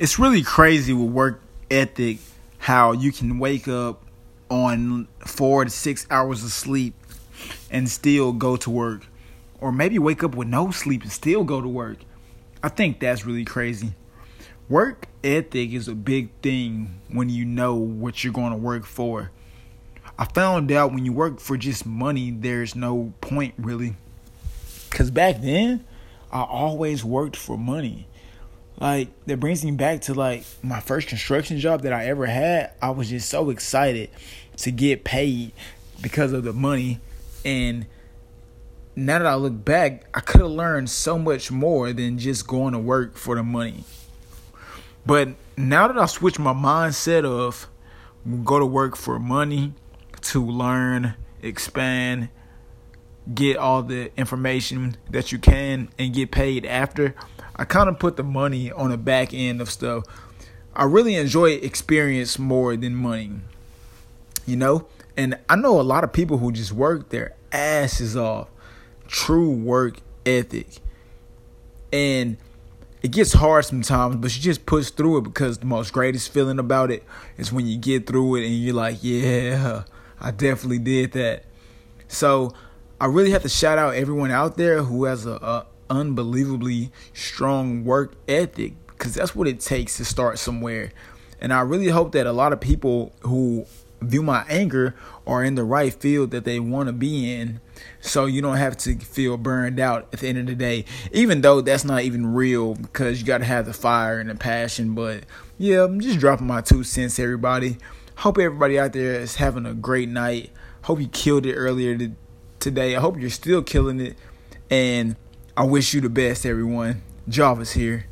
it's really crazy with work ethic how you can wake up on four to six hours of sleep and still go to work. Or maybe wake up with no sleep and still go to work. I think that's really crazy. Work ethic is a big thing when you know what you're going to work for. I found out when you work for just money, there's no point really. Because back then, I always worked for money. Like, that brings me back to like my first construction job that I ever had. I was just so excited to get paid because of the money. And now that I look back, I could have learned so much more than just going to work for the money. But now that I switched my mindset of go to work for money to learn, expand, get all the information that you can and get paid after, I kind of put the money on the back end of stuff. I really enjoy experience more than money. You know? And I know a lot of people who just work their asses off. True work ethic. And it gets hard sometimes, but you just push through it because the most greatest feeling about it is when you get through it and you're like, yeah, I definitely did that. So I really have to shout out everyone out there who has a, a unbelievably strong work ethic because that's what it takes to start somewhere. And I really hope that a lot of people who view my anger are in the right field that they want to be in so you don't have to feel burned out at the end of the day. Even though that's not even real because you got to have the fire and the passion but yeah i'm just dropping my two cents everybody. Hope everybody out there is having a great night. Hope you killed it earlier today. I hope you're still killing it. And i wish you the best everyone. Jarvis here